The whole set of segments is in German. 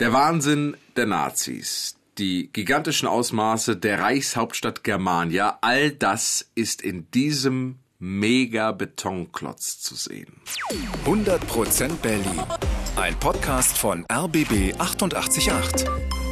Der Wahnsinn der Nazis, die gigantischen Ausmaße der Reichshauptstadt Germania, all das ist in diesem Mega-Betonklotz zu sehen. 100% Berlin. Ein Podcast von RBB 888.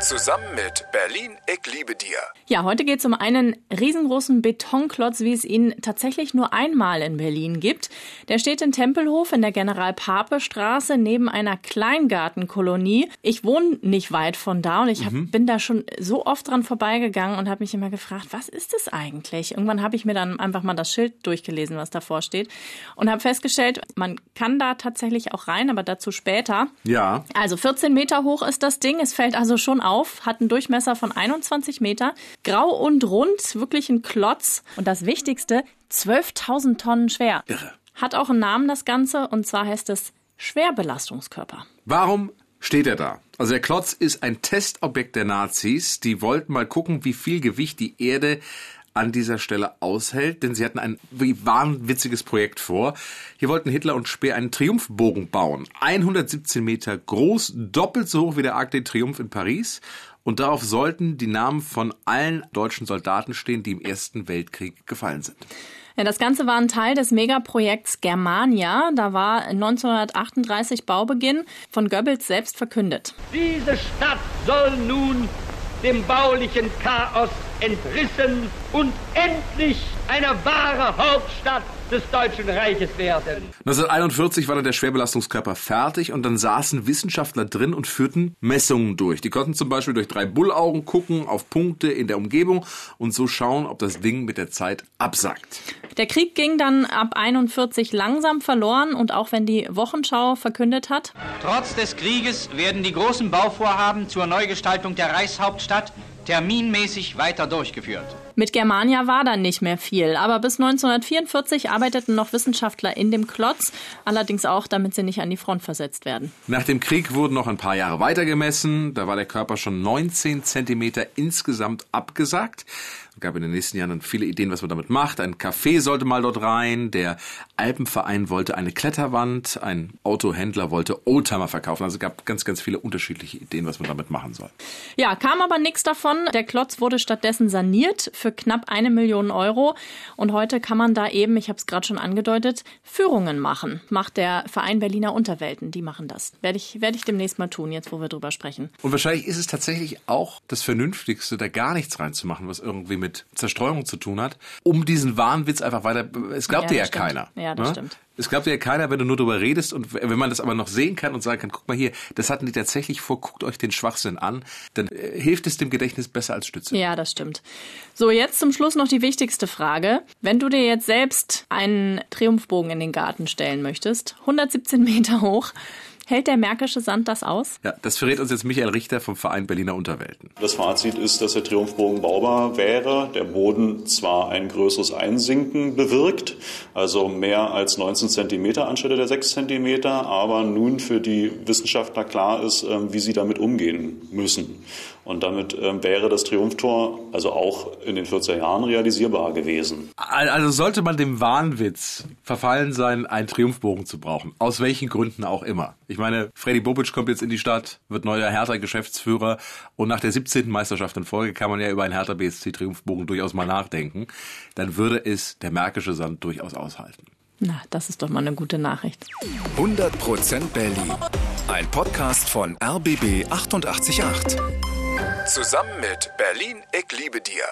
Zusammen mit Berlin, ich liebe dir. Ja, heute geht es um einen riesengroßen Betonklotz, wie es ihn tatsächlich nur einmal in Berlin gibt. Der steht in Tempelhof in der General-Pape-Straße neben einer Kleingartenkolonie. Ich wohne nicht weit von da und ich hab, mhm. bin da schon so oft dran vorbeigegangen und habe mich immer gefragt, was ist das eigentlich? Irgendwann habe ich mir dann einfach mal das Schild durchgelesen, was davor steht und habe festgestellt, man kann da tatsächlich auch rein, aber dazu später. Ja. Also 14 Meter hoch ist das Ding. Es fällt also schon auf, hat einen Durchmesser von 21 Meter, grau und rund, wirklich ein Klotz. Und das Wichtigste, 12.000 Tonnen schwer. Irre. Hat auch einen Namen, das Ganze, und zwar heißt es Schwerbelastungskörper. Warum steht er da? Also der Klotz ist ein Testobjekt der Nazis. Die wollten mal gucken, wie viel Gewicht die Erde an dieser Stelle aushält, denn sie hatten ein wahnwitziges Projekt vor. Hier wollten Hitler und Speer einen Triumphbogen bauen. 117 Meter groß, doppelt so hoch wie der Arc de Triomphe in Paris. Und darauf sollten die Namen von allen deutschen Soldaten stehen, die im Ersten Weltkrieg gefallen sind. Ja, das Ganze war ein Teil des Megaprojekts Germania. Da war 1938 Baubeginn von Goebbels selbst verkündet. Diese Stadt soll nun dem baulichen Chaos entrissen und endlich eine wahre Hauptstadt des Deutschen Reiches werden. 1941 war dann der Schwerbelastungskörper fertig und dann saßen Wissenschaftler drin und führten Messungen durch. Die konnten zum Beispiel durch drei Bullaugen gucken auf Punkte in der Umgebung und so schauen, ob das Ding mit der Zeit absackt. Der Krieg ging dann ab 41 langsam verloren und auch wenn die Wochenschau verkündet hat. Trotz des Krieges werden die großen Bauvorhaben zur Neugestaltung der Reichshauptstadt terminmäßig weiter durchgeführt. Mit Germania war dann nicht mehr viel, aber bis 1944 arbeiteten noch Wissenschaftler in dem Klotz, allerdings auch, damit sie nicht an die Front versetzt werden. Nach dem Krieg wurden noch ein paar Jahre weiter gemessen, da war der Körper schon 19 Zentimeter insgesamt abgesagt. Es gab in den nächsten Jahren dann viele Ideen, was man damit macht. Ein Café sollte mal dort rein, der Alpenverein wollte eine Kletterwand, ein Autohändler wollte Oldtimer verkaufen. Also es gab ganz, ganz viele unterschiedliche Ideen, was man damit machen soll. Ja, kam aber nichts davon. Der Klotz wurde stattdessen saniert für knapp eine Million Euro. Und heute kann man da eben, ich habe es gerade schon angedeutet, Führungen machen. Macht der Verein Berliner Unterwelten. Die machen das. Werde ich, werde ich demnächst mal tun, jetzt wo wir drüber sprechen. Und wahrscheinlich ist es tatsächlich auch das Vernünftigste, da gar nichts reinzumachen, was irgendwie mit Zerstreuung zu tun hat, um diesen Wahnwitz einfach weiter. Es glaubt ja, dir ja stimmt. keiner. Ja, das ne? stimmt. Es glaubt ja keiner, wenn du nur darüber redest und wenn man das aber noch sehen kann und sagen kann, guck mal hier, das hatten die tatsächlich vor, guckt euch den Schwachsinn an, dann äh, hilft es dem Gedächtnis besser als Stütze. Ja, das stimmt. So, jetzt zum Schluss noch die wichtigste Frage. Wenn du dir jetzt selbst einen Triumphbogen in den Garten stellen möchtest, 117 Meter hoch, Hält der Märkische Sand das aus? Ja, das verrät uns jetzt Michael Richter vom Verein Berliner Unterwelten. Das Fazit ist, dass der Triumphbogen baubar wäre. Der Boden zwar ein größeres Einsinken bewirkt, also mehr als 19 Zentimeter anstelle der 6 Zentimeter, aber nun für die Wissenschaftler klar ist, ähm, wie sie damit umgehen müssen. Und damit ähm, wäre das Triumphtor also auch in den 40er Jahren realisierbar gewesen. Also sollte man dem Wahnwitz verfallen sein, einen Triumphbogen zu brauchen. Aus welchen Gründen auch immer. Ich meine, Freddy Bobic kommt jetzt in die Stadt, wird neuer Hertha-Geschäftsführer und nach der 17. Meisterschaft in Folge kann man ja über einen Hertha BSC Triumphbogen durchaus mal nachdenken. Dann würde es der Märkische Sand durchaus aushalten. Na, das ist doch mal eine gute Nachricht. 100% Berlin. Ein Podcast von RBB 888. Zusammen mit Berlin, ich liebe dir.